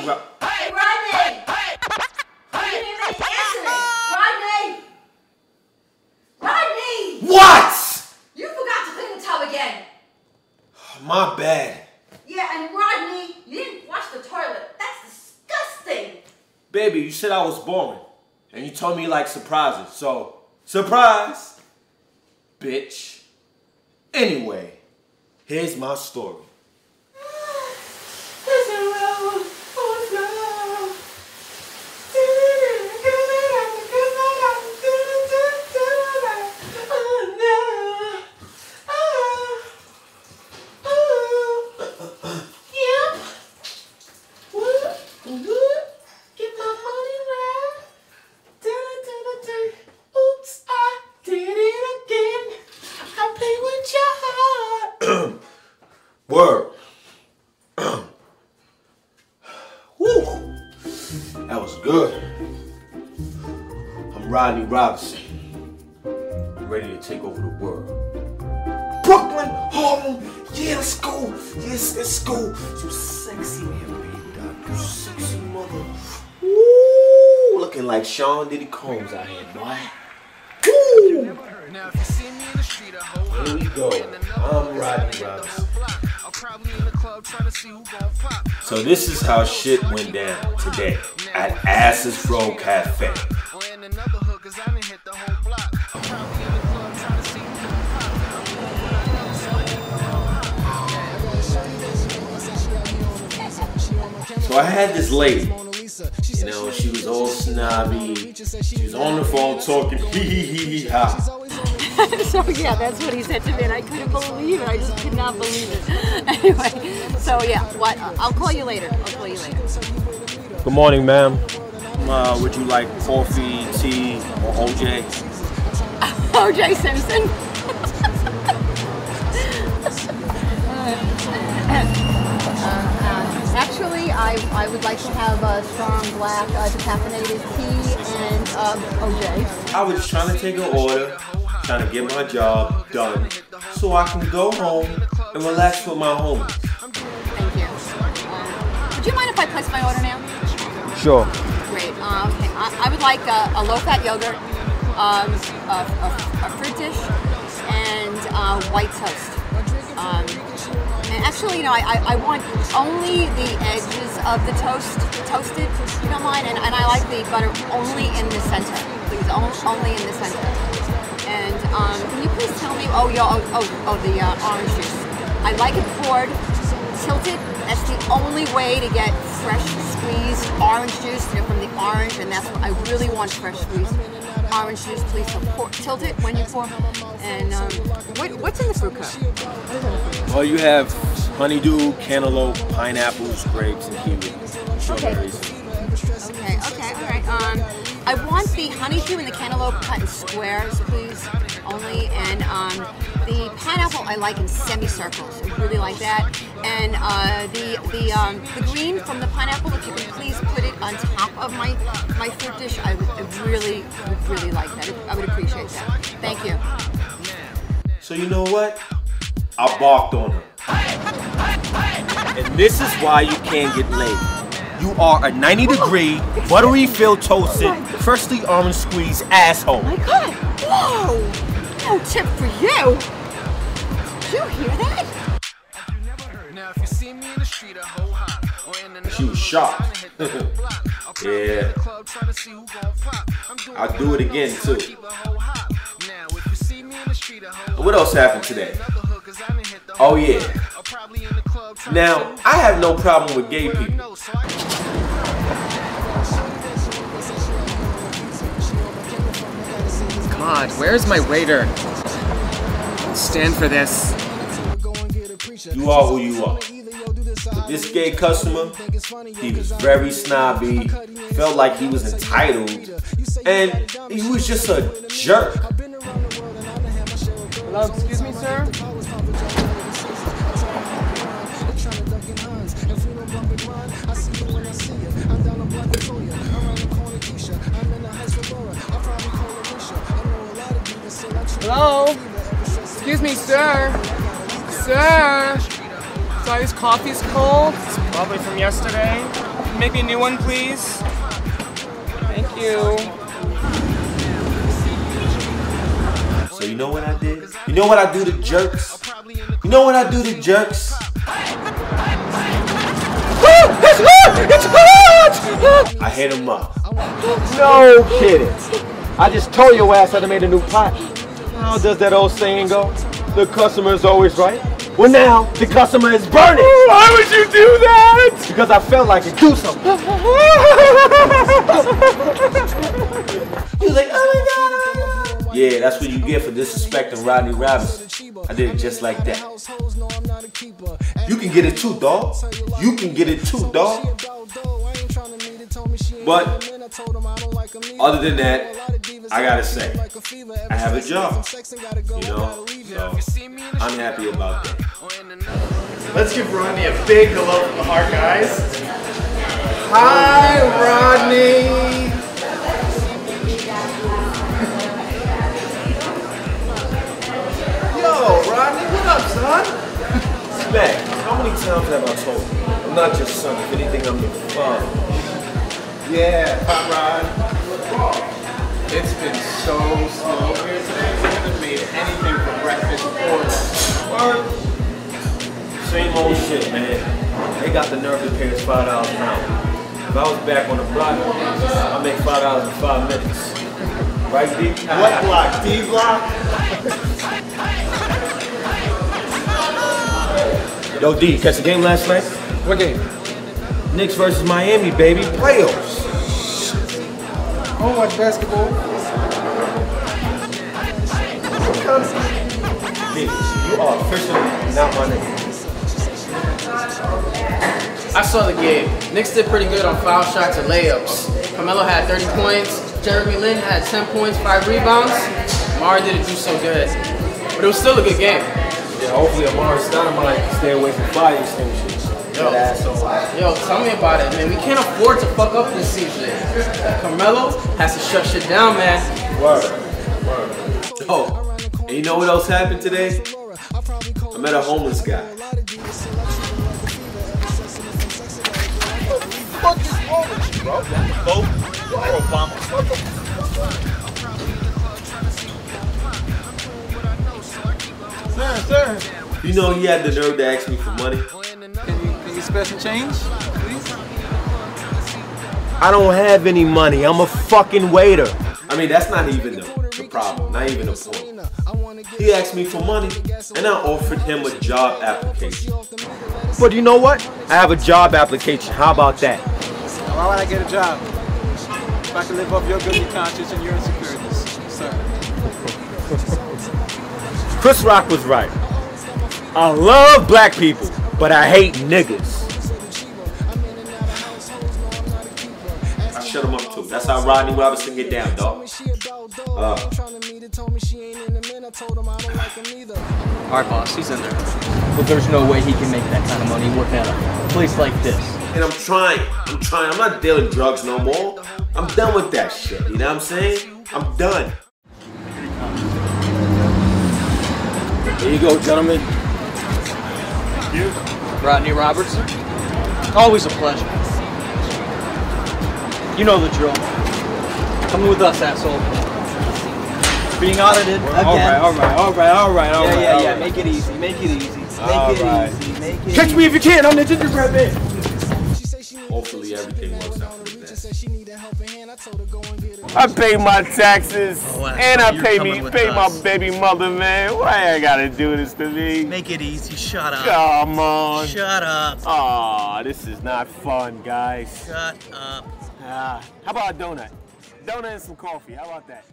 going on? Rodney! Rodney, Ro- Hey, Rodney! You didn't even answer! Rodney! Rodney! What? You forgot to clean the tub again! My bad. Yeah, and Rodney, you didn't wash the toilet. That's disgusting! Baby, you said I was boring. And you told me you like surprises. So, surprise, bitch. Anyway, here's my story. Get my money right. Oops, I did it again. I play with your heart. Word. Woo. That was good. I'm Rodney Robinson. I'm ready to take over the world. Brooklyn, Harlem, yeah, let's go. Yes, let's go. You sexy man, baby. You sexy mother. Woo. Looking like Sean Diddy Combs out here, boy. Woo. Now if you see me in the street, I hold Here we go. I'm Rodney Robinson. So this is how shit went down today at Asses Row Cafe. Or another hood, cause I done hit the whole block. I'm probably in the club trying to see who gon' pop. So I had this lady, you know, she was all snobby. She was on the phone talking hee hee hee hee ha. so yeah, that's what he said to me, and I couldn't believe it. I just could not believe it. Anyway, so yeah, what? I'll call you later. I'll call you later. Good morning, ma'am. Uh, would you like coffee, tea, or OJ? O.J. Simpson. Uh, Actually, I, I would like to have a strong black uh, decaffeinated tea and um, OJ. I was trying to take an order, trying to get my job done, so I can go home and relax with my homies. Thank you. Um, would you mind if I place my order now? Sure. Great. Uh, okay. I, I would like a, a low-fat yogurt, um, a, a, a fruit dish, and uh, white toast. Um, and actually, you know, I, I, I want only the edges of the toast toasted, if you don't mind, and, and I like the butter only in the center, please, only, only in the center. And um, can you please tell me? Oh, yeah. Oh, oh, oh the uh, orange juice. I like it poured, tilted. That's the only way to get fresh squeezed orange juice you know, from the orange, and that's what I really want fresh squeezed orange juice. Please pour, tilt it when you pour. And um, what, what's in the fruit cup? Well, you have honeydew, cantaloupe, pineapples, grapes, and kiwi. Strawberries. Okay, okay, all right. Um, I want the honeydew and the cantaloupe cut in squares, please, only. And um, the pineapple I like in semicircles. I really like that. And uh, the the um, the green from the pineapple, if you can please put it on top of my my fruit dish, I would I really would really like that. I would appreciate that. Thank you. So you know what? I barked on her. And this is why you can't get laid. You are a 90 degree, buttery filled toasted, freshly orange squeezed asshole. My God! Whoa! No tip for you. Did you hear that? Now if you see me in the street, I hold hot. Or in another She was shocked. I done hit the whole block. I'm probably in Yeah. the club trying to see who gon' pop. I'm doing I'll do it again, know, so I too. keep a whole hop. Now if you see me in the street, What else happened today? another hood, 'cause I done hit the Oh, yeah. block. I'm probably in the club trying to Now, I have no problem with gay people. God, where's my waiter? Stand for this. You are who you are. But this gay customer, he was very snobby, felt like he was entitled, and he was just a jerk. Hello, excuse me, sir? Hello? Excuse me, sir. Sir. Guy's coffee's cold. It's probably from yesterday. Make me a new one, please. Thank you. So you know what I did? You know what I do to jerks? You know what I do to jerks? It's hot! I hit them up. No kidding. I just told your ass I'd have made a new pot. How does that old saying go? The customer is always right. Well, now the customer is burning. Why would you do that? Because I felt like it. Do something. He was like, oh my god, oh my. Yeah, that's what you get for disrespecting Rodney Robinson. I did it just like that. You can get it too, dog. You can get it too, dog. But other than that, I gotta say, I have a job. You know, so I'm happy about that. Let's give Rodney a big hello from the heart, guys. Hi, Rodney. Yo, Rodney, what up, son? Mac, how many times have I told you? I'm not your son. If anything, I'm your father. Yeah, Hot Rod. It's been so slow here today. We haven't made anything for breakfast or Word. Same old shit, man. They got the nerve to pay us five dollars an hour. If I was back on the block, I'd make five dollars in five minutes. Right, D? what block? D block? Yo, D, catch the game last night? What game? Knicks versus Miami, baby. Playoffs. Oh, watch basketball. D, you are officially not my nigga. I saw the game. Knicks did pretty good on foul shots and layups. Carmelo had 30 points. Jeremy Lin had 10 points, 5 rebounds. Mara didn't do so good. But it was still a good game. Yeah, hopefully Amar'e Stoudemire can stay away from fire extinguishers. Yo. That asshole. Yo, tell me about it, man. We can't afford to fuck up this season. Carmelo has to shut shit down, man. Word. Word. Oh, and you know what else happened today? I met a homeless guy. What is wrong with you, bro? Vote for Obama. Sir, sir. You know he had the nerve to ask me for money. Can you, can you spare some change, please? I don't have any money. I'm a fucking waiter. I mean, that's not even the, the problem. Not even the point. He asked me for money, and I offered him a job application. But you know what? I have a job application. How about that? Why would I get a job? If I can live off your guilty conscience and your insecurities, sir. Chris Rock was right. I love black people, but I hate niggas. Shut him up too. That's how Rodney Robinson get down, dog. Uh, Our boss, he's in there. But there's no way he can make that kind of money working at a place like this. and I'm trying. I'm trying. I'm not dealing drugs no more. I'm done with that shit. You know what I'm saying? I'm done. Here you go, gentlemen. You, Rodney Robertson, always a pleasure. You know the drill. Coming with us, asshole. Being audited again. All right, all right, all right, all right, all yeah, right. yeah, all yeah. right. Make it easy. Make it easy. Make All it right. easy. Make it Catch easy. me if you can. I'm the gingerbread man. Hopefully everything works out for the best. I pay my taxes Oh, wow. and I You're pay me pay us. my baby mother, man. Why I gotta do this to me? Make it easy. Shut up. Come on. Shut up. Aw, this is not fun, guys. Shut up. Ah, how about a donut? Donut and some coffee. How about that?